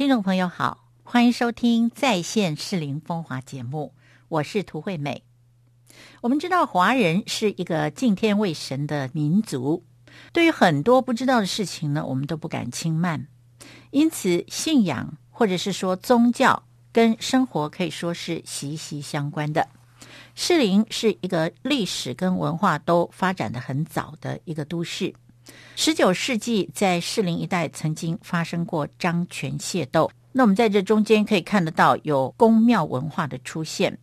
听众朋友好，欢迎收听在线适龄风华节目，我是涂惠美。我们知道华人是一个敬天畏神的民族，对于很多不知道的事情呢，我们都不敢轻慢。因此，信仰或者是说宗教跟生活可以说是息息相关的。士林是一个历史跟文化都发展的很早的一个都市。十九世纪，在士林一带曾经发生过张权械斗。那我们在这中间可以看得到有宫庙文化的出现，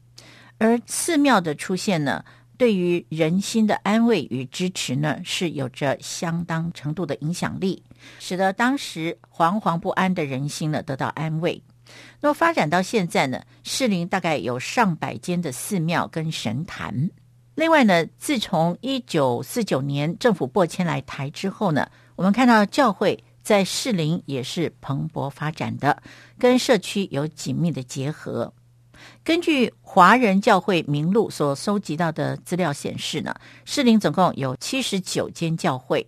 而寺庙的出现呢，对于人心的安慰与支持呢，是有着相当程度的影响力，使得当时惶惶不安的人心呢得到安慰。那么发展到现在呢，士林大概有上百间的寺庙跟神坛。另外呢，自从一九四九年政府拨迁来台之后呢，我们看到教会在士林也是蓬勃发展的，跟社区有紧密的结合。根据华人教会名录所搜集到的资料显示呢，士林总共有七十九间教会，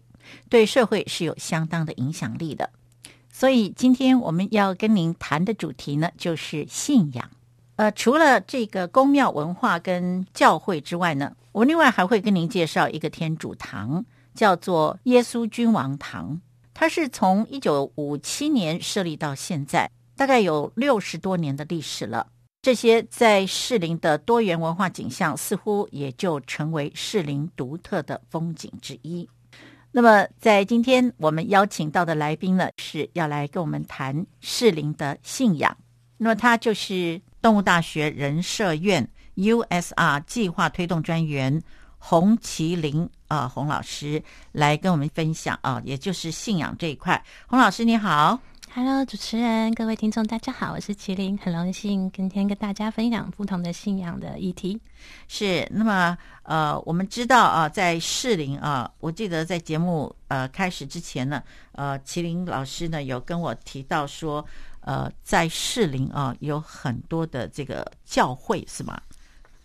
对社会是有相当的影响力的。所以今天我们要跟您谈的主题呢，就是信仰。呃，除了这个宫庙文化跟教会之外呢，我另外还会跟您介绍一个天主堂，叫做耶稣君王堂。它是从一九五七年设立到现在，大概有六十多年的历史了。这些在士林的多元文化景象，似乎也就成为士林独特的风景之一。那么，在今天我们邀请到的来宾呢，是要来跟我们谈士林的信仰。那么，他就是。动物大学人社院 USR 计划推动专员洪麒麟啊，洪老师来跟我们分享啊，也就是信仰这一块。洪老师你好，Hello，主持人，各位听众大家好，我是麒麟，很荣幸今天跟大家分享不同的信仰的议题。是，那么呃，我们知道啊，在士林啊，我记得在节目呃开始之前呢，呃，麒麟老师呢有跟我提到说。呃，在士林啊，有很多的这个教会，是吗？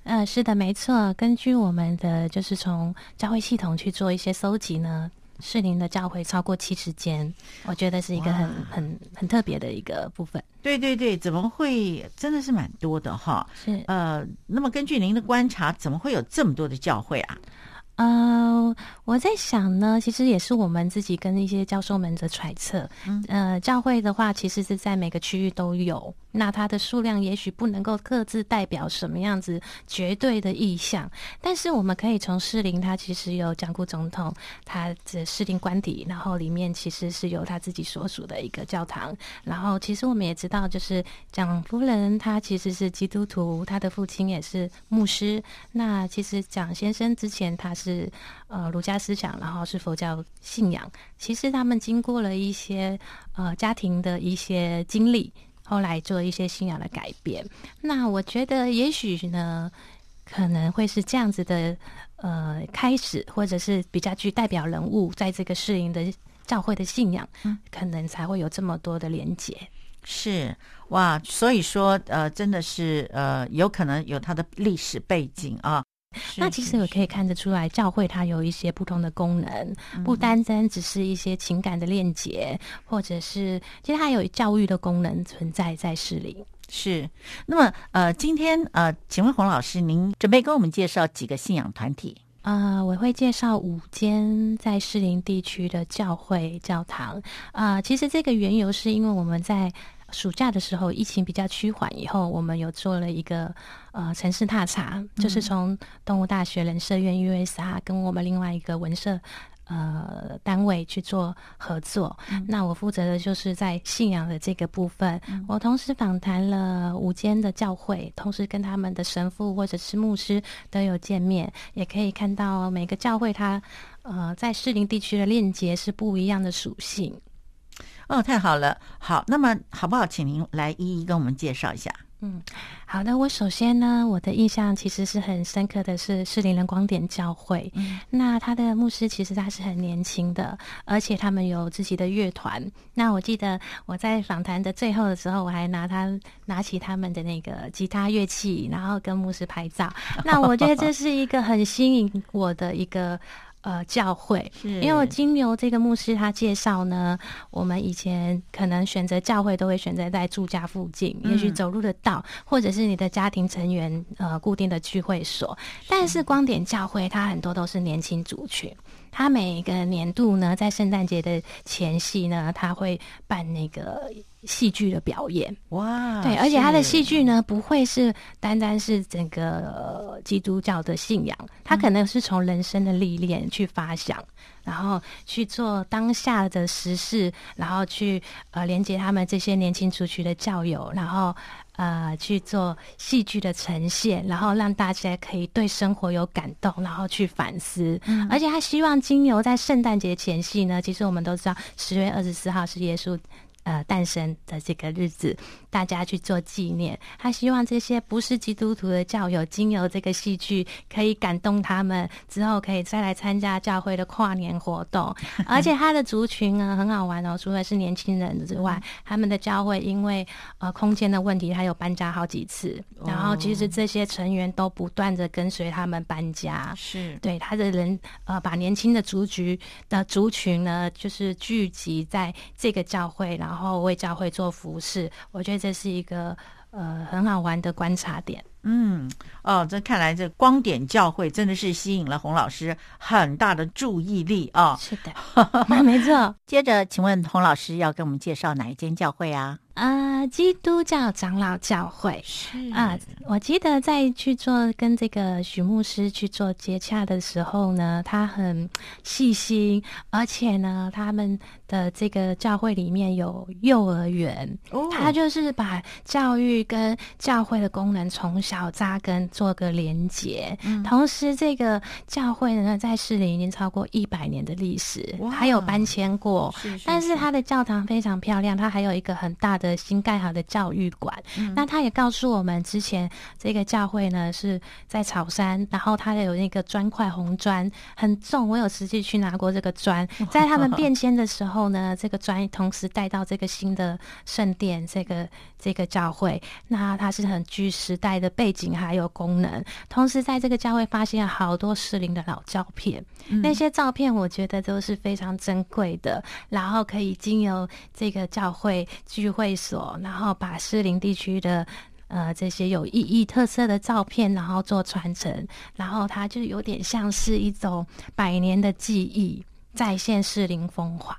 嗯，是的，没错。根据我们的就是从教会系统去做一些搜集呢，士林的教会超过七十间，我觉得是一个很很很特别的一个部分。对对对，怎么会真的是蛮多的哈？是呃，那么根据您的观察，怎么会有这么多的教会啊？呃，我在想呢，其实也是我们自己跟一些教授们的揣测。嗯呃，教会的话，其实是在每个区域都有。那它的数量也许不能够各自代表什么样子绝对的意向，但是我们可以从士林，它其实有讲过总统他的士林官邸，然后里面其实是有他自己所属的一个教堂，然后其实我们也知道，就是蒋夫人她其实是基督徒，她的父亲也是牧师。那其实蒋先生之前他是呃儒家思想，然后是佛教信仰，其实他们经过了一些呃家庭的一些经历。后来做一些信仰的改变，那我觉得也许呢，可能会是这样子的，呃，开始或者是比较具代表人物在这个适应的教会的信仰，可能才会有这么多的连结。是哇，所以说呃，真的是呃，有可能有它的历史背景啊。那其实我可以看得出来，教会它有一些不同的功能，不单单只是一些情感的链接，或者是其实它有教育的功能存在在市里。是，那么呃，今天呃，请问洪老师，您准备跟我们介绍几个信仰团体？啊，我会介绍五间在士林地区的教会教堂。啊，其实这个缘由是因为我们在。暑假的时候，疫情比较趋缓以后，我们有做了一个呃城市踏查，就是从动物大学人社院 USR 跟我们另外一个文社呃单位去做合作。那我负责的就是在信仰的这个部分，我同时访谈了五间的教会，同时跟他们的神父或者是牧师都有见面，也可以看到每个教会它呃在适龄地区的链接是不一样的属性。哦，太好了，好，那么好不好？请您来一一跟我们介绍一下。嗯，好的。我首先呢，我的印象其实是很深刻的是士林人光点教会。嗯，那他的牧师其实他是很年轻的，而且他们有自己的乐团。那我记得我在访谈的最后的时候，我还拿他拿起他们的那个吉他乐器，然后跟牧师拍照。那我觉得这是一个很吸引我的一个。呃，教会，因因为我金牛这个牧师他介绍呢，我们以前可能选择教会都会选择在住家附近，也许走路的道，或者是你的家庭成员呃固定的聚会所。但是。光点教会，它很多都是年轻族群，它每个年度呢，在圣诞节的前夕呢，他会办那个。戏剧的表演哇，对，而且他的戏剧呢，不会是单单是整个基督教的信仰，他可能是从人生的历练去发想，然后去做当下的时事，然后去呃连接他们这些年轻族群的教友，然后呃去做戏剧的呈现，然后让大家可以对生活有感动，然后去反思。而且他希望金牛在圣诞节前夕呢，其实我们都知道十月二十四号是耶稣。呃，诞生的这个日子，大家去做纪念。他希望这些不是基督徒的教友，经由这个戏剧，可以感动他们，之后可以再来参加教会的跨年活动。而且他的族群呢，很好玩哦，除了是年轻人之外，他们的教会因为呃空间的问题，他有搬家好几次。然后其实这些成员都不断的跟随他们搬家。是对他的人呃，把年轻的族群的族群呢，就是聚集在这个教会，然后。然后为教会做服饰，我觉得这是一个呃很好玩的观察点。嗯，哦，这看来这光点教会真的是吸引了洪老师很大的注意力啊。是的，没错。接着，请问洪老师要给我们介绍哪一间教会啊？啊，基督教长老教会。是。啊，我记得在去做跟这个许牧师去做接洽的时候呢，他很细心，而且呢，他们的这个教会里面有幼儿园，他就是把教育跟教会的功能从小扎根做个连结。同时，这个教会呢，在市里已经超过一百年的历史，还有搬迁过，但是他的教堂非常漂亮，它还有一个很大的。的新盖好的教育馆，那他也告诉我们，之前这个教会呢是在草山，然后它有那个砖块红砖很重，我有实际去拿过这个砖，在他们变迁的时候呢，这个砖同时带到这个新的圣殿，这个这个教会，那它是很具时代的背景还有功能，同时在这个教会发现好多适龄的老照片，那些照片我觉得都是非常珍贵的，然后可以经由这个教会聚会。所，然后把士林地区的呃这些有意义特色的照片，然后做传承，然后它就有点像是一种百年的记忆再现士林风华。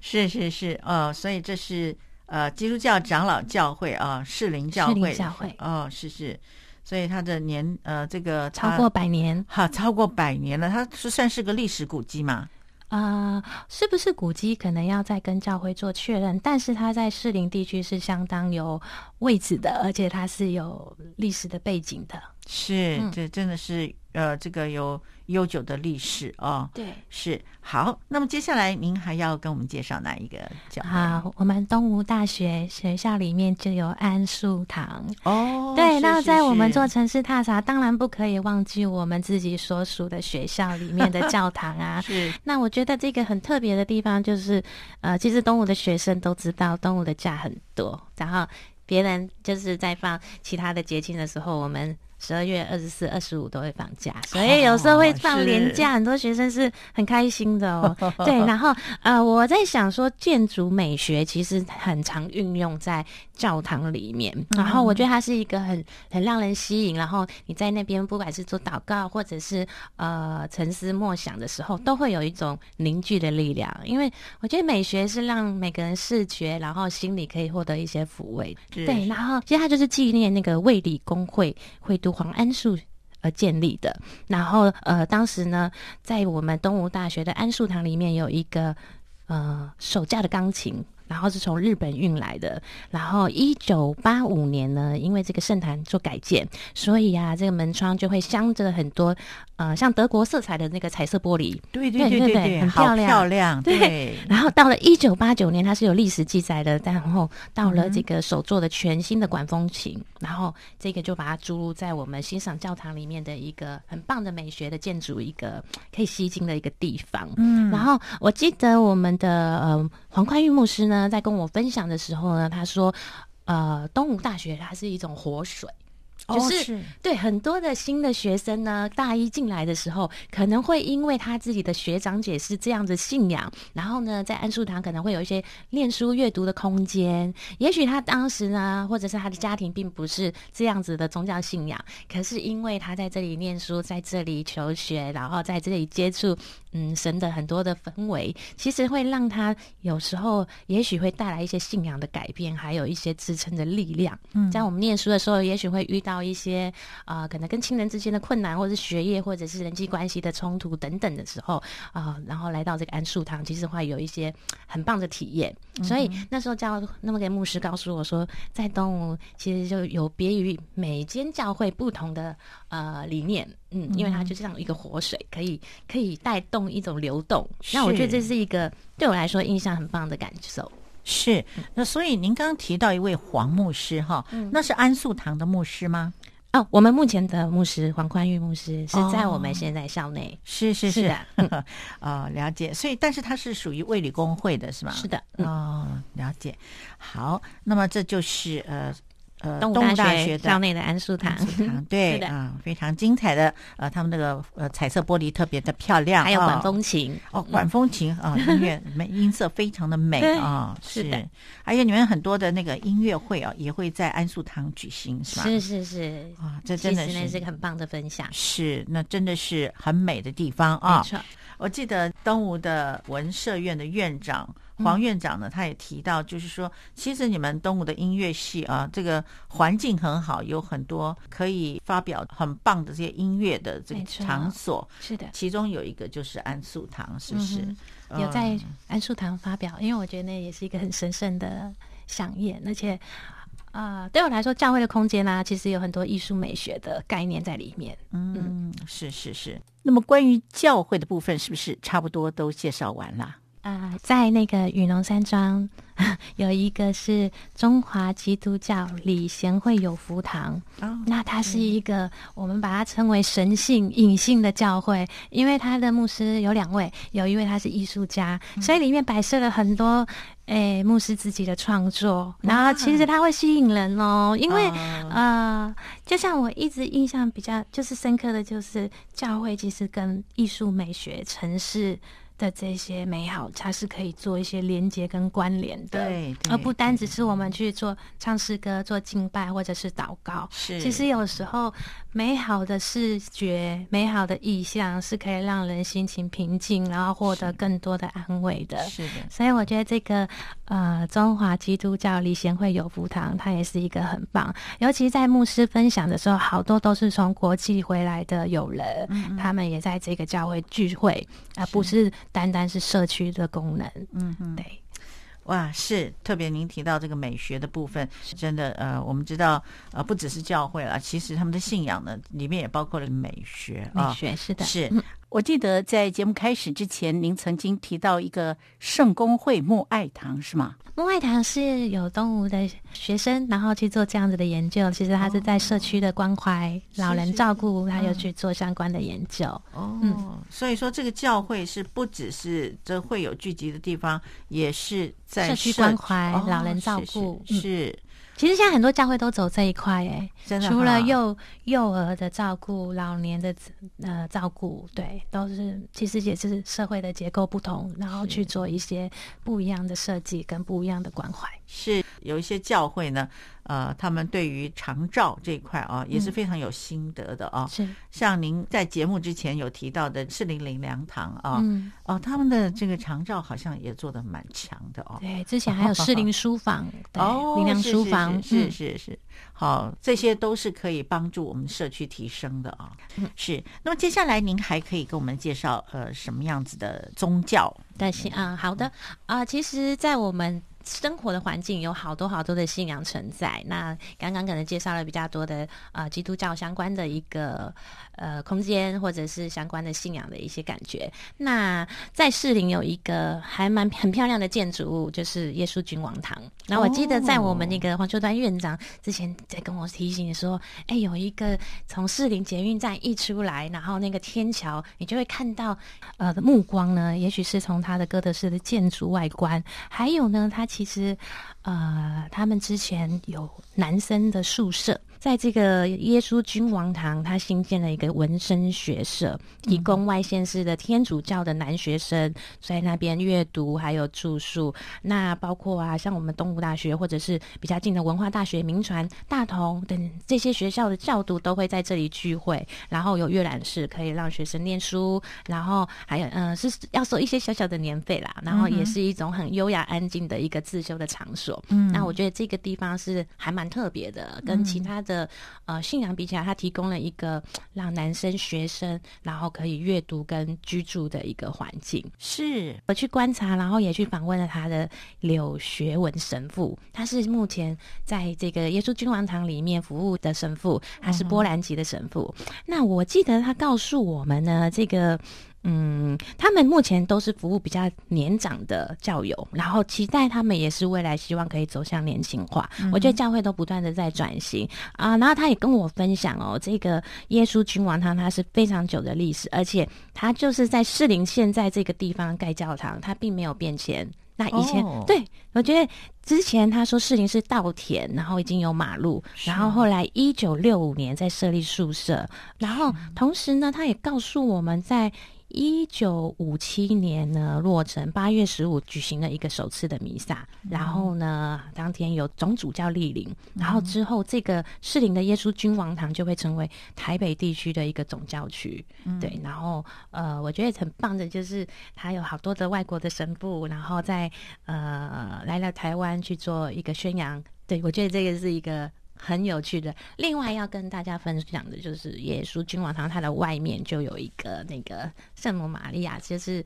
是 是是，哦，所以这是呃基督教长老教会啊，士林教会教会哦，是是，所以它的年呃这个超过百年，哈，超过百年了，它是算是个历史古迹嘛。啊，是不是古迹可能要再跟教会做确认？但是它在士林地区是相当有位置的，而且它是有历史的背景的。是，这真的是呃，这个有。悠久的历史哦，对，是好。那么接下来您还要跟我们介绍哪一个教？好，我们东吴大学学校里面就有安树堂哦。对，那在我们做城市踏查，当然不可以忘记我们自己所属的学校里面的教堂啊。是。那我觉得这个很特别的地方就是，呃，其实东吴的学生都知道东吴的假很多，然后别人就是在放其他的节庆的时候，我们。十二月二十四、二十五都会放假，所以有时候会放年假，很多学生是很开心的哦。对，然后呃，我在想说，建筑美学其实很常运用在教堂里面，然后我觉得它是一个很很让人吸引，然后你在那边不管是做祷告或者是呃沉思默想的时候，都会有一种凝聚的力量。因为我觉得美学是让每个人视觉，然后心里可以获得一些抚慰。对，然后其实它就是纪念那个卫理公会会都。黄安树而建立的，然后呃，当时呢，在我们东吴大学的安树堂里面有一个呃手架的钢琴。然后是从日本运来的。然后一九八五年呢，因为这个圣坛做改建，所以啊，这个门窗就会镶着很多呃，像德国色彩的那个彩色玻璃。对对对对对，很漂亮漂亮。对。然后到了一九八九年，它是有历史记载的。然后到了这个首座的全新的管风琴，然后这个就把它注入在我们欣赏教堂里面的一个很棒的美学的建筑，一个可以吸睛的一个地方。嗯。然后我记得我们的呃黄宽玉牧师呢。在跟我分享的时候呢，他说：“呃，东吴大学它是一种活水就是对很多的新的学生呢，大一进来的时候，可能会因为他自己的学长姐是这样的信仰，然后呢，在安树堂可能会有一些念书阅读的空间。也许他当时呢，或者是他的家庭并不是这样子的宗教信仰，可是因为他在这里念书，在这里求学，然后在这里接触。嗯，神的很多的氛围，其实会让他有时候也许会带来一些信仰的改变，还有一些支撑的力量。嗯，在我们念书的时候，也许会遇到一些啊，可能跟亲人之间的困难，或者是学业，或者是人际关系的冲突等等的时候啊，然后来到这个安树堂，其实会有一些很棒的体验。所以那时候教那么个牧师告诉我说，在东吴其实就有别于每间教会不同的呃理念。嗯，因为它就像一个活水，可以可以带动一种流动。那我觉得这是一个对我来说印象很棒的感受。是，那所以您刚刚提到一位黄牧师哈，那是安素堂的牧师吗？哦，我们目前的牧师黄宽裕牧师是在我们现在校内。是是是的，啊，了解。所以，但是他是属于卫理公会的是吗？是的，哦，了解。好，那么这就是呃。呃，东吴大学校内的安树堂，对啊，非常精彩的呃，他们那个呃彩色玻璃特别的漂亮，还有管风琴哦，管风琴啊，音乐美音色非常的美啊，是的，而且你们很多的那个音乐会啊，也会在安素堂举行，是吧？是是是啊，这真的是是个很棒的分享，是那真的是很美的地方啊。没错，我记得东吴的文社院的院长。黄院长呢，他也提到，就是说，其实你们东吴的音乐系啊，这个环境很好，有很多可以发表很棒的这些音乐的这个场所。是的，其中有一个就是安素堂，是不是？有在安素堂发表，因为我觉得那也是一个很神圣的响宴，而且啊，对我来说，教会的空间呢，其实有很多艺术美学的概念在里面。嗯，是是是。那么关于教会的部分，是不是差不多都介绍完了？啊，在那个雨龙山庄 有一个是中华基督教李贤惠有福堂，那它是一个我们把它称为神性隐性的教会，因为它的牧师有两位，有一位他是艺术家，所以里面摆设了很多诶牧师自己的创作，然后其实它会吸引人哦，因为呃，就像我一直印象比较就是深刻的就是教会其实跟艺术美学城市。的这些美好，它是可以做一些连接跟关联的，对，而不单只是我们去做唱诗歌、做敬拜或者是祷告。是，其实有时候美好的视觉、美好的意象是可以让人心情平静，然后获得更多的安慰的。是的，所以我觉得这个呃，中华基督教李贤惠有福堂，它也是一个很棒。尤其在牧师分享的时候，好多都是从国际回来的友人，他们也在这个教会聚会，而不是。单单是社区的功能，嗯嗯，对，哇，是特别您提到这个美学的部分，是真的。呃，我们知道，呃，不只是教会了，其实他们的信仰呢，里面也包括了美学美学是的，是。我记得在节目开始之前，您曾经提到一个圣公会木爱堂，是吗？木爱堂是有东吴的学生，然后去做这样子的研究。其实他是在社区的关怀老人照顾，他又去做相关的研究。哦，所以说这个教会是不只是这会有聚集的地方，也是在社区关怀老人照顾是。其实现在很多教会都走这一块，哎，除了幼幼儿的照顾、老年的呃照顾，对，都是其实也是社会的结构不同，然后去做一些不一样的设计跟不一样的关怀。是有一些教会呢。呃，他们对于长照这一块啊，也是非常有心得的啊。是像您在节目之前有提到的四零零粮堂啊，嗯哦，他们的这个长照好像也做的蛮强的哦。对，之前还有适龄书房，哦，林良书房，是是是，好，这些都是可以帮助我们社区提升的啊。是，那么接下来您还可以给我们介绍呃什么样子的宗教？但是啊，好的啊，其实，在我们。生活的环境有好多好多的信仰存在。那刚刚可能介绍了比较多的啊基督教相关的一个呃空间，或者是相关的信仰的一些感觉。那在士林有一个还蛮很漂亮的建筑物，就是耶稣君王堂。那我记得在我们那个黄秋端院长之前在跟我提醒说，哎，有一个从士林捷运站一出来，然后那个天桥，你就会看到呃的目光呢，也许是从它的哥德式的建筑外观，还有呢它。其实，呃，他们之前有男生的宿舍。在这个耶稣君王堂，他新建了一个文生学社，提供外县市的天主教的男学生在那边阅读还有住宿。那包括啊，像我们东吴大学或者是比较近的文化大学、民传、大同等这些学校的教读都会在这里聚会，然后有阅览室可以让学生念书，然后还有嗯是要收一些小小的年费啦，然后也是一种很优雅安静的一个自修的场所。嗯，那我觉得这个地方是还蛮特别的，跟其他的呃信仰比起来，它提供了一个让男生学生然后可以阅读跟居住的一个环境。是我去观察，然后也去访问了他的柳学文神父，他是目前在这个耶稣君王堂里面服务的神父，他是波兰籍的神父。那我记得他告诉我们呢，这个。嗯，他们目前都是服务比较年长的教友，然后期待他们也是未来希望可以走向年轻化。我觉得教会都不断的在转型啊。然后他也跟我分享哦，这个耶稣君王堂它是非常久的历史，而且它就是在士林现在这个地方盖教堂，它并没有变迁。那以前对我觉得之前他说士林是稻田，然后已经有马路，然后后来一九六五年在设立宿舍，然后同时呢，他也告诉我们在。一九五七年呢，落成八月十五举行了一个首次的弥撒，然后呢，当天有总主教莅临，然后之后这个士林的耶稣君王堂就会成为台北地区的一个总教区，对，然后呃，我觉得很棒的就是他有好多的外国的神父，然后在呃来了台湾去做一个宣扬，对我觉得这个是一个。很有趣的。另外要跟大家分享的就是耶稣君王堂，它的外面就有一个那个圣母玛利亚，就是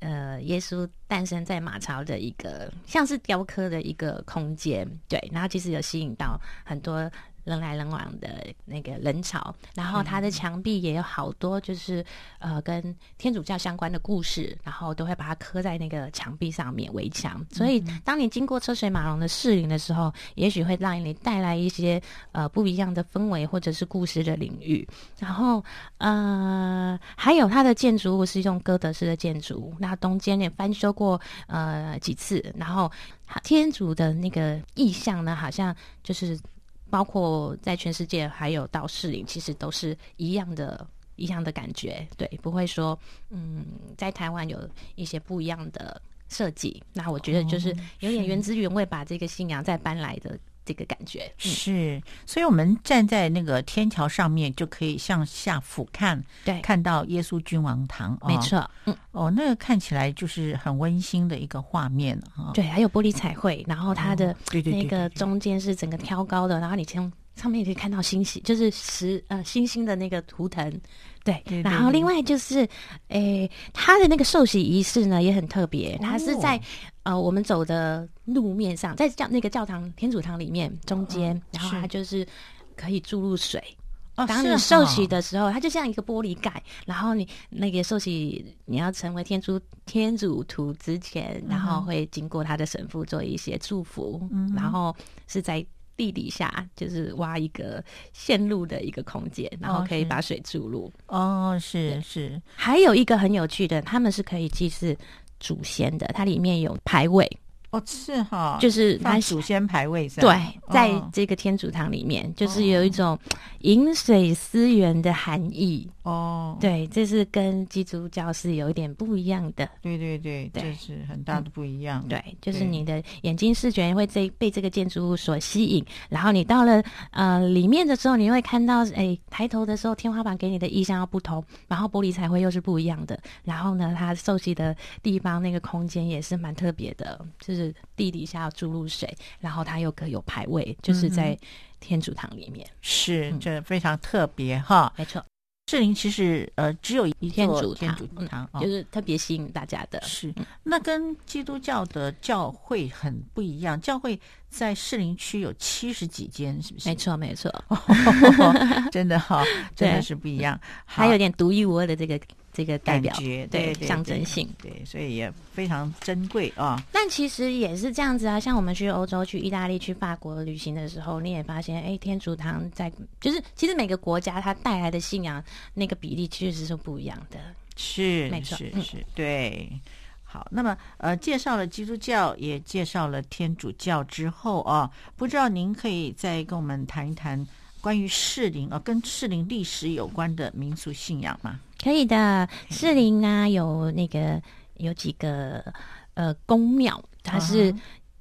呃耶稣诞生在马槽的一个像是雕刻的一个空间。对，然后其实有吸引到很多。人来人往的那个人潮，然后它的墙壁也有好多，就是呃跟天主教相关的故事，然后都会把它刻在那个墙壁上面围墙。所以当你经过车水马龙的士林的时候，也许会让你带来一些呃不一样的氛围，或者是故事的领域。然后呃还有它的建筑物是用哥德式的建筑，那中间也翻修过呃几次。然后天主的那个意象呢，好像就是。包括在全世界，还有到士林，其实都是一样的，一样的感觉。对，不会说，嗯，在台湾有一些不一样的设计。那我觉得就是有点原汁原味，把这个信仰再搬来的。这个感觉是，所以我们站在那个天桥上面，就可以向下俯瞰，对，看到耶稣君王堂，没错，嗯，哦，那个看起来就是很温馨的一个画面啊。对，还有玻璃彩绘，然后它的那个中间是整个挑高的，然后你从上面也可以看到星星，就是石呃星星的那个图腾。对，然后另外就是，诶，他的那个受洗仪式呢也很特别，他是在呃我们走的路面上，在教那个教堂天主堂里面中间，然后他就是可以注入水。当你受洗的时候，它就像一个玻璃盖，然后你那个受洗你要成为天主天主徒之前，然后会经过他的神父做一些祝福，然后是在。地底下就是挖一个线路的一个空间，然后可以把水注入。哦，是是。还有一个很有趣的，他们是可以祭祀祖先的，它里面有牌位。哦，是哈，就是他祖先牌位上，对，在这个天主堂里面，就是有一种饮水思源的含义。哦，对，这是跟基督教是有一点不一样的。对对对，这是很大的不一样。对，就是你的眼睛视觉会这被这个建筑物所吸引，然后你到了呃里面的时候，你会看到，哎，抬头的时候天花板给你的意象要不同，然后玻璃彩绘又是不一样的，然后呢，它受洗的地方那个空间也是蛮特别的，就是地底下要注入水，然后它又可有排位，就是在天主堂里面，是这非常特别哈，没错。士林其实呃只有一天主天主堂，就是特别吸引大家的。是那跟基督教的教会很不一样，教会在士林区有七十几间，是不是？没错，没错，真的哈，真的是不一样，还有点独一无二的这个。这个代表对象征性，对，所以也非常珍贵啊。但其实也是这样子啊，像我们去欧洲、去意大利、去法国旅行的时候，你也发现，哎，天主堂在，就是其实每个国家它带来的信仰那个比例确实是不一样的。是，没错，是是，对。好，那么呃，介绍了基督教，也介绍了天主教之后啊，不知道您可以再跟我们谈一谈。关于士林啊，跟士林历史有关的民俗信仰吗？可以的，士林呢有那个有几个呃宫庙，它是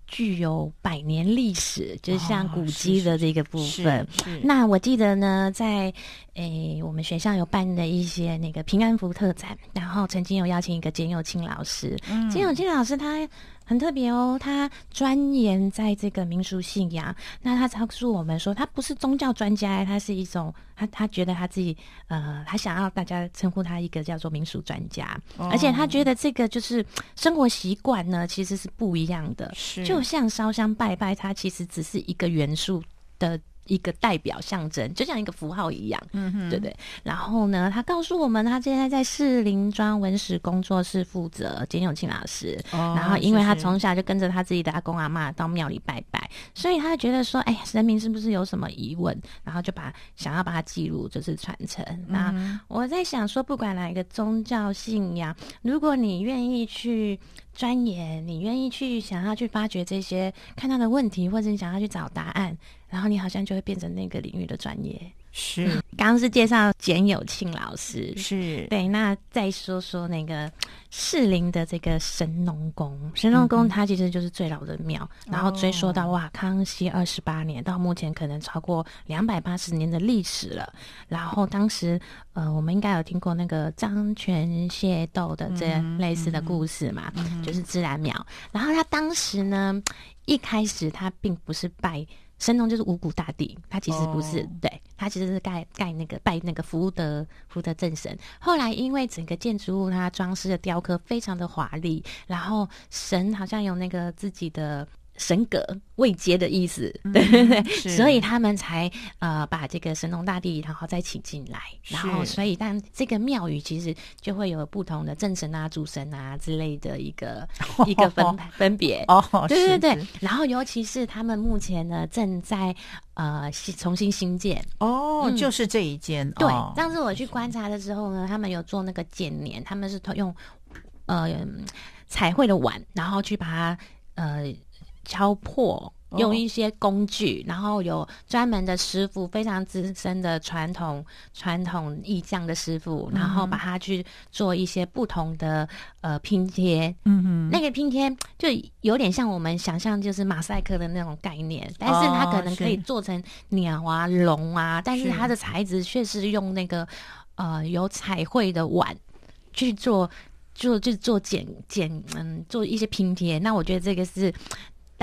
具有百年历史，就是像古迹的这个部分。那我记得呢，在诶我们学校有办的一些那个平安符特展，然后曾经有邀请一个简友清老师，简友清老师他。很特别哦，他钻研在这个民俗信仰。那他告诉我们说，他不是宗教专家，他是一种他他觉得他自己呃，他想要大家称呼他一个叫做民俗专家，而且他觉得这个就是生活习惯呢，其实是不一样的。是，就像烧香拜拜，它其实只是一个元素的。一个代表象征，就像一个符号一样，嗯哼，对不对？然后呢，他告诉我们，他现在在士林庄文史工作室负责，简永庆老师。然后，因为他从小就跟着他自己的阿公阿妈到庙里拜拜，所以他觉得说，哎呀，神明是不是有什么疑问？然后就把想要把它记录，就是传承。那我在想说，不管哪一个宗教信仰，如果你愿意去钻研，你愿意去想要去发掘这些看到的问题，或者你想要去找答案。然后你好像就会变成那个领域的专业。是，刚刚是介绍简友庆老师，是对。那再说说那个士林的这个神农宫，神农宫它其实就是最老的庙，然后追溯到哇，康熙二十八年，到目前可能超过两百八十年的历史了。然后当时呃，我们应该有听过那个张权械斗的这类似的故事嘛，就是自然庙。然后他当时呢，一开始他并不是拜。神农就是五谷大帝，他其实不是，对他其实是盖盖那个拜那个福德福德正神。后来因为整个建筑物它装饰的雕刻非常的华丽，然后神好像有那个自己的。神格未接的意思，对对对，所以他们才呃把这个神农大帝然后再请进来，然后所以但这个庙宇其实就会有不同的正神啊、主神啊之类的一个 一个分分别。哦，对对对，然后尤其是他们目前呢正在呃重新新建。哦，就是这一间对，上次我去观察的时候呢，他们有做那个剪年，他们是用呃彩绘的碗，然后去把它呃。敲破，用一些工具，然后有专门的师傅，非常资深的传统传统意匠的师傅，然后把它去做一些不同的呃拼贴。嗯哼，那个拼贴就有点像我们想象就是马赛克的那种概念，但是它可能可以做成鸟啊、龙啊，但是它的材质却是用那个呃有彩绘的碗去做，做就做剪剪嗯做一些拼贴。那我觉得这个是。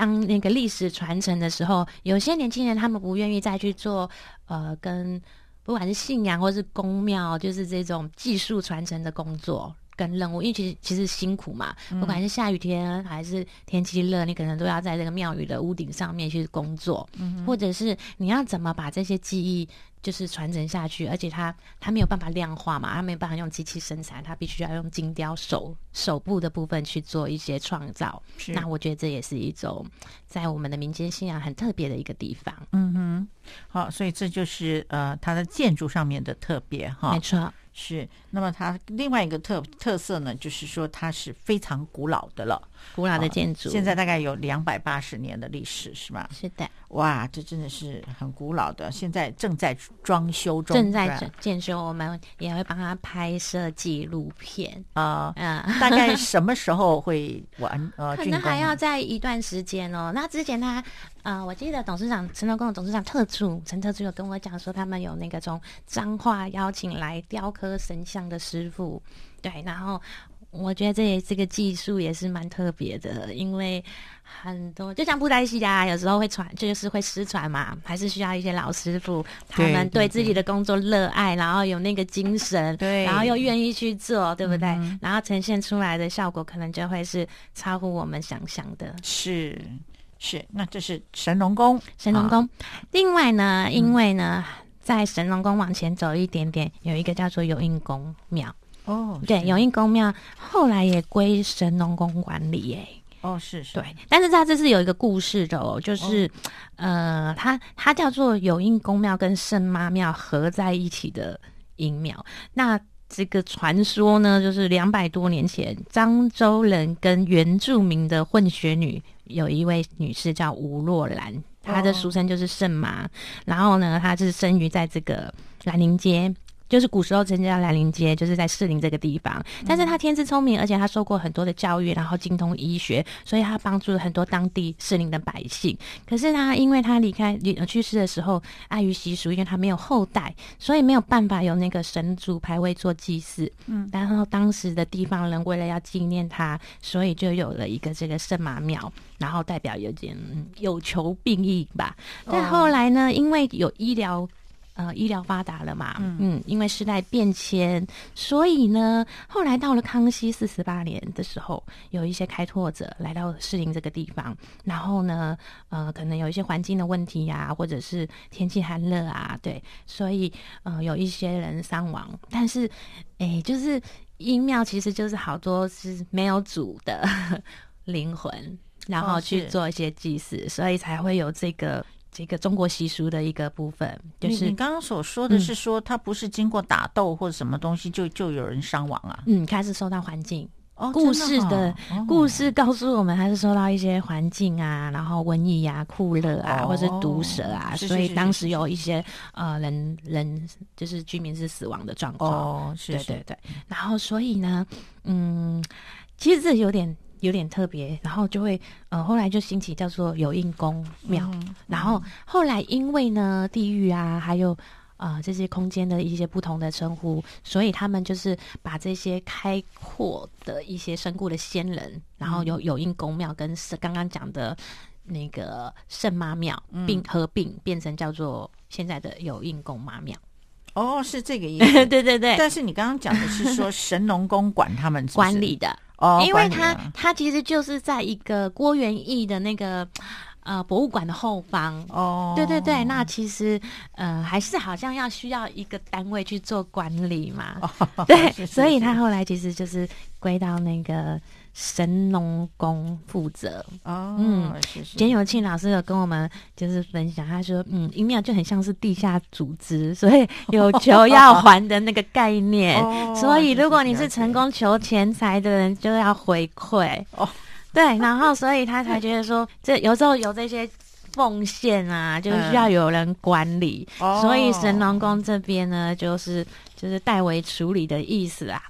当那个历史传承的时候，有些年轻人他们不愿意再去做，呃，跟不管是信仰或是宫庙，就是这种技术传承的工作。跟任务，因为其实其实辛苦嘛，不管是下雨天还是天气热，你可能都要在这个庙宇的屋顶上面去工作，或者是你要怎么把这些记忆就是传承下去，而且它它没有办法量化嘛，它没有办法用机器生产，它必须要用精雕手手部的部分去做一些创造。那我觉得这也是一种在我们的民间信仰很特别的一个地方。嗯哼，好，所以这就是呃它的建筑上面的特别哈，没错。是，那么它另外一个特特色呢，就是说它是非常古老的了，古老的建筑，现在大概有两百八十年的历史，是吗？是的，哇，这真的是很古老的，现在正在装修中，正在建修，我们也会帮他拍摄纪录片啊，嗯，大概什么时候会完？呃，可能还要在一段时间哦。那之前他。啊，我记得董事长陈德公的董事长特助陈特助有跟我讲说，他们有那个从彰化邀请来雕刻神像的师傅，对，然后我觉得这也这个技术也是蛮特别的，因为很多就像布袋戏啊，有时候会传，就是会失传嘛，还是需要一些老师傅，他们对自己的工作热爱，然后有那个精神，对，然后又愿意去做，对不对？然后呈现出来的效果，可能就会是超乎我们想象的，是。是，那这是神农宫。神农宫，另外呢，因为呢，在神农宫往前走一点点，有一个叫做有应宫庙。哦，对，有应宫庙后来也归神农宫管理。哎，哦，是是，对。但是它这是有一个故事的哦，就是呃，它它叫做有应宫庙跟圣妈庙合在一起的阴庙。那这个传说呢，就是两百多年前，漳州人跟原住民的混血女。有一位女士叫吴若兰，她的俗称就是圣马。然后呢，她是生于在这个兰陵街。就是古时候曾经叫兰陵街，就是在士林这个地方。但是他天资聪明，而且他受过很多的教育，然后精通医学，所以他帮助了很多当地士林的百姓。可是他因为他离开去世的时候，碍于习俗，因为他没有后代，所以没有办法有那个神主牌位做祭祀。嗯，然后当时的地方人为了要纪念他，所以就有了一个这个圣马庙，然后代表有点有求必应吧。但后来呢，因为有医疗。呃，医疗发达了嘛，嗯，因为时代变迁，所以呢，后来到了康熙四十八年的时候，有一些开拓者来到士林这个地方，然后呢，呃，可能有一些环境的问题呀，或者是天气寒热啊，对，所以呃，有一些人伤亡，但是，哎，就是阴庙其实就是好多是没有主的 灵魂，然后去做一些祭祀，所以才会有这个。这个中国习俗的一个部分，就是你刚刚所说的是说，它不是经过打斗或者什么东西就就有人伤亡啊？嗯，开始受到环境哦故事的故事告诉我们，还是受到一些环境啊，然后瘟疫啊、酷热啊，或者毒蛇啊，所以当时有一些呃人人就是居民是死亡的状况。哦，是，对对对。然后所以呢，嗯，其实这有点。有点特别，然后就会呃，后来就兴起叫做有印宫庙，然后后来因为呢地狱啊，还有啊这些空间的一些不同的称呼，所以他们就是把这些开阔的一些身故的仙人，然后有有印宫庙跟是刚刚讲的那个圣妈庙并合并变成叫做现在的有印宫妈庙。哦，是这个意思。对对对。但是你刚刚讲的是说神农公管他们管理的。哦，因为他他其实就是在一个郭元义的那个呃博物馆的后方。哦，对对对，那其实呃还是好像要需要一个单位去做管理嘛，对，所以他后来其实就是归到那个。神农宫负责。哦，嗯，简永庆老师有跟我们就是分享，他说，嗯，阴庙就很像是地下组织，所以有求要还的那个概念，所以如果你是成功求钱财的人，就要回馈。哦，对，然后所以他才觉得说，这有时候有这些奉献啊，就需要有人管理，所以神农宫这边呢，就是就是代为处理的意思啊。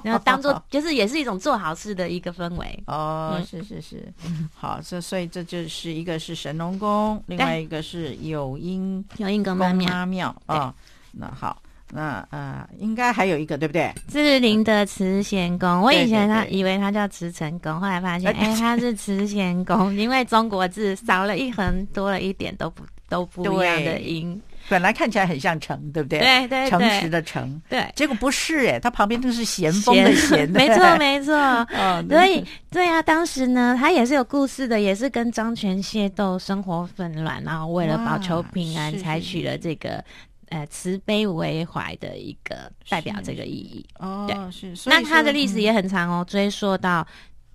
然后当做就是也是一种做好事的一个氛围。哦，是是是，好，这所以这就是一个是神农宫，另外一个是有因有因宫妈庙。啊。那好，那呃，应该还有一个对不对？志林的慈贤宫，我以前他以为他叫慈诚宫，后来发现哎，他是慈贤宫，因为中国字少了一横，多了一点都不都不一样的音。本来看起来很像城，对不对？对对，诚实的诚。对，结果不是哎，它旁边都是咸丰 的咸。没错 没错。哦，所以对啊，当时呢，他也是有故事的，也是跟张权械斗，生活纷乱，然后为了保求平安，采取了这个呃慈悲为怀的一个代表这个意义。哦，对是。那它的历史也很长哦，追溯到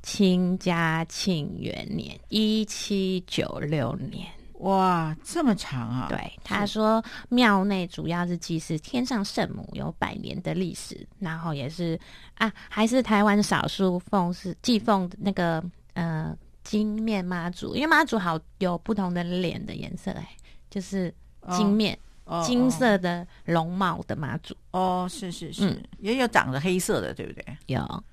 清嘉庆元年一七九六年。哇，这么长啊！对，他说庙内主要是祭祀天上圣母，有百年的历史，然后也是啊，还是台湾少数奉是祭奉那个呃金面妈祖，因为妈祖好有不同的脸的颜色，哎，就是金面金色的容貌的妈祖。哦，是是是，也有长着黑色的，对不对？有，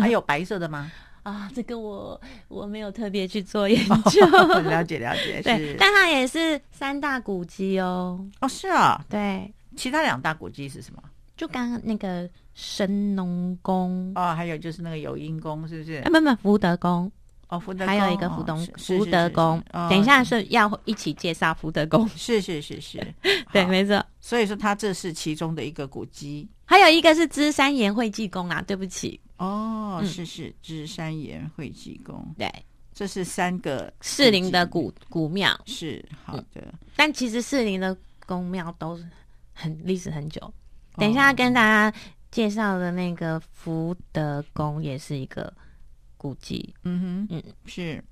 还有白色的吗？啊，这个我我没有特别去做研究，了解了解。对，但它也是三大古迹哦。哦，是啊，对。其他两大古迹是什么？就刚刚那个神农宫哦，还有就是那个有阴宫，是不是？啊，不不，福德宫哦，福德还有一个福东福德宫。等一下是要一起介绍福德宫，是是是是，对，没错。所以说，它这是其中的一个古迹，还有一个是芝山岩会济宫啊，对不起。哦，是是，芝山岩会济宫，对，这是三个士林的古古庙，是好的。但其实士林的宫庙都很历史很久。等一下跟大家介绍的那个福德宫也是一个古迹。嗯哼，嗯，是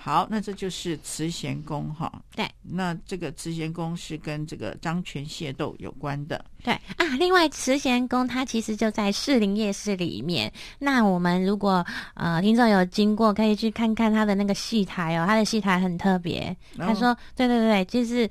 好，那这就是慈贤宫哈。对，那这个慈贤宫是跟这个张权械斗有关的。对啊，另外慈贤宫它其实就在士林夜市里面。那我们如果呃听众有经过，可以去看看它的那个戏台哦，它的戏台很特别。他说：“对对对，就是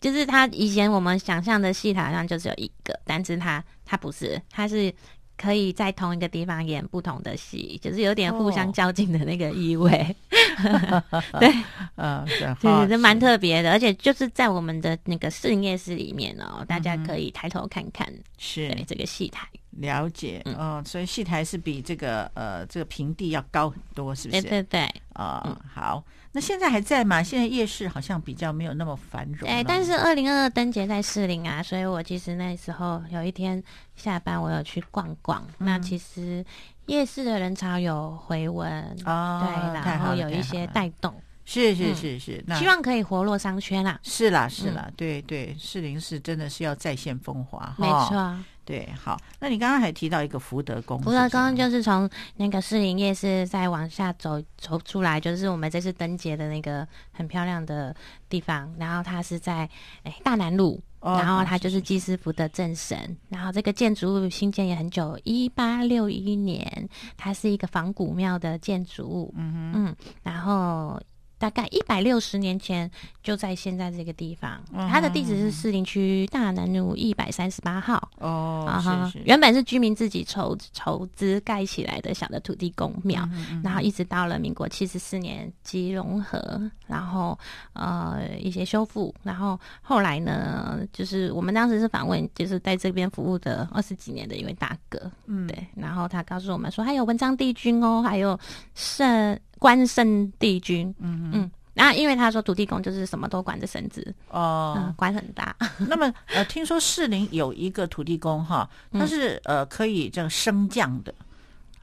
就是他以前我们想象的戏台上就只有一个，但是它它不是，它是。”可以在同一个地方演不同的戏，就是有点互相较劲的那个意味。对，嗯，对，这蛮特别的，而且就是在我们的那个试营业室里面哦，大家可以抬头看看，是这个戏台。了解，嗯，所以戏台是比这个呃这个平地要高很多，是不是？对对对，啊，好。那现在还在吗？现在夜市好像比较没有那么繁荣。哎，但是二零二二灯节在士林啊，所以我其实那时候有一天下班，我有去逛逛。那其实夜市的人潮有回温哦，对，然后有一些带动，是是是是，希望可以活络商圈啦。是啦是啦，对对，士林市真的是要再现风华，没错。对，好，那你刚刚还提到一个福德宫，福德宫就是从那个士林夜市再往下走走出来，就是我们这次灯节的那个很漂亮的地方。然后它是在哎大南路，然后它就是祭司福德正神。然后这个建筑物新建也很久，一八六一年，它是一个仿古庙的建筑物。嗯嗯，然后。大概一百六十年前就在现在这个地方，它的地址是士林区大南路一百三十八号。哦，啊原本是居民自己筹筹资盖起来的小的土地公庙，然后一直到了民国七十四年基融合，然后呃一些修复，然后后来呢，就是我们当时是访问，就是在这边服务的二十几年的一位大哥，嗯，对，然后他告诉我们说，还有文章帝君哦，还有圣。关圣帝君，嗯嗯，然后因为他说土地公就是什么都管着绳子哦，管很大。那么呃，听说士林有一个土地公哈，他是呃可以这样升降的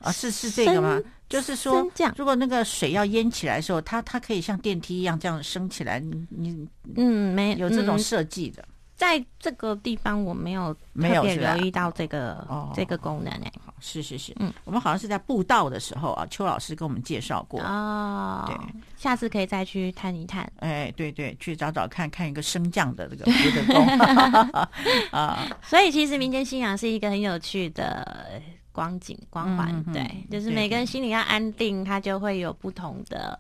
啊，是是这个吗？就是说，如果那个水要淹起来的时候，它它可以像电梯一样这样升起来。你你嗯，没有这种设计的。在这个地方我没有没有留意到这个这个功能诶。好，是是是，嗯，我们好像是在布道的时候啊，邱老师跟我们介绍过哦。对，下次可以再去探一探。哎，对对，去找找看看一个升降的这个福德宫啊。所以其实民间信仰是一个很有趣的光景光环，对，就是每个人心里要安定，他就会有不同的。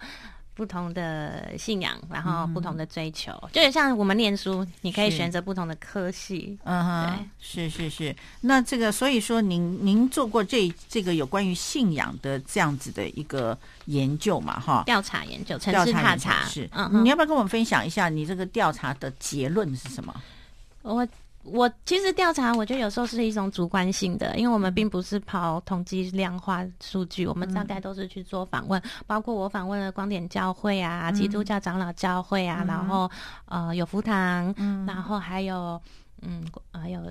不同的信仰，然后不同的追求，就像我们念书，你可以选择不同的科系。嗯哼，是是是。那这个，所以说，您您做过这这个有关于信仰的这样子的一个研究嘛？哈，调查研究，城市查查是。嗯，你要不要跟我们分享一下你这个调查的结论是什么？我。我其实调查，我觉得有时候是一种主观性的，因为我们并不是跑统计量化数据，我们大概都是去做访问，包括我访问了光点教会啊、基督教长老教会啊，然后呃有福堂，然后还有嗯还有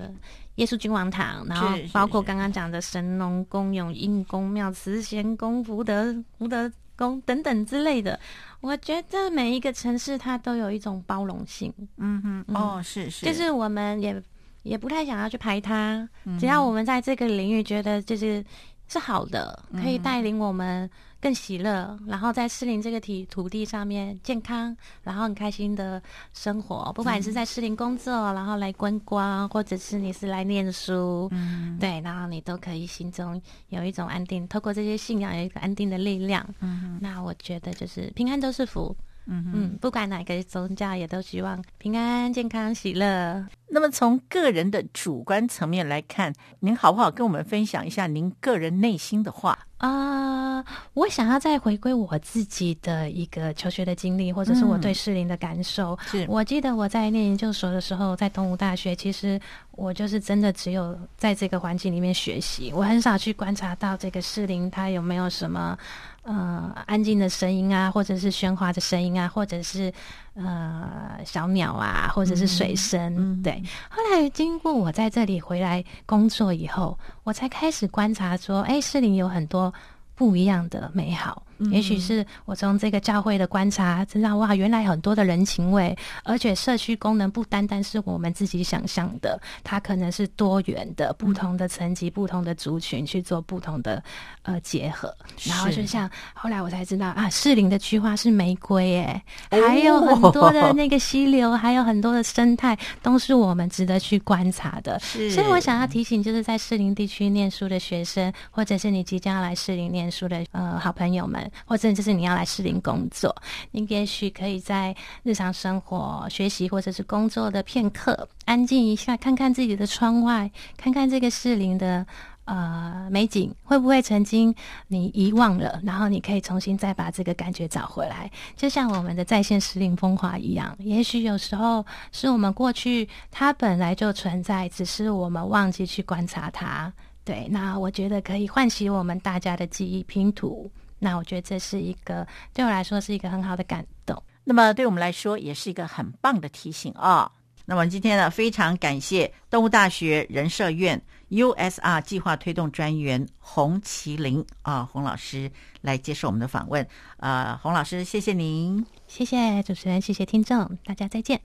耶稣君王堂，然后包括刚刚讲的神农公永应公庙、慈贤宫、福德福德宫等等之类的。我觉得每一个城市它都有一种包容性，嗯哼，哦，是是，就是我们也也不太想要去排它，只要我们在这个领域觉得就是是好的，可以带领我们。更喜乐，然后在士林这个体土地上面健康，然后很开心的生活。不管你是在士林工作，然后来观光，或者是你是来念书，嗯，对，然后你都可以心中有一种安定，透过这些信仰有一个安定的力量。嗯，那我觉得就是平安都是福。嗯嗯，不管哪个宗教，也都希望平安、健康、喜乐。那么从个人的主观层面来看，您好不好跟我们分享一下您个人内心的话？啊，我想要再回归我自己的一个求学的经历，或者是我对适龄的感受。是我记得我在念研究所的时候，在东吴大学，其实我就是真的只有在这个环境里面学习，我很少去观察到这个适龄它有没有什么呃安静的声音啊，或者是喧哗的声音啊，或者是呃小鸟啊，或者是水声。对，后来经过我在这里回来工作以后，我才开始观察说，哎，适龄有很多。不一样的美好，也许是我从这个教会的观察，知道哇，原来很多的人情味，而且社区功能不单单是我们自己想象的，它可能是多元的，不同的层级、不同的族群去做不同的呃结合。然后就像后来我才知道啊，适龄的菊花是玫瑰，哎，还有很多的那个溪流，还有很多的生态，都是我们值得去观察的。所以我想要提醒，就是在适龄地区念书的学生，或者是你即将要来适龄念书的呃好朋友们。或者就是你要来士林工作，你也许可以在日常生活、学习或者是工作的片刻，安静一下，看看自己的窗外，看看这个士林的呃美景，会不会曾经你遗忘了？然后你可以重新再把这个感觉找回来，就像我们的在线士林风华一样。也许有时候是我们过去它本来就存在，只是我们忘记去观察它。对，那我觉得可以唤起我们大家的记忆拼图。那我觉得这是一个对我来说是一个很好的感动，那么对我们来说也是一个很棒的提醒啊。那么今天呢，非常感谢动物大学人社院 USR 计划推动专员洪麒麟啊，洪老师来接受我们的访问。呃，洪老师，谢谢您，谢谢主持人，谢谢听众，大家再见。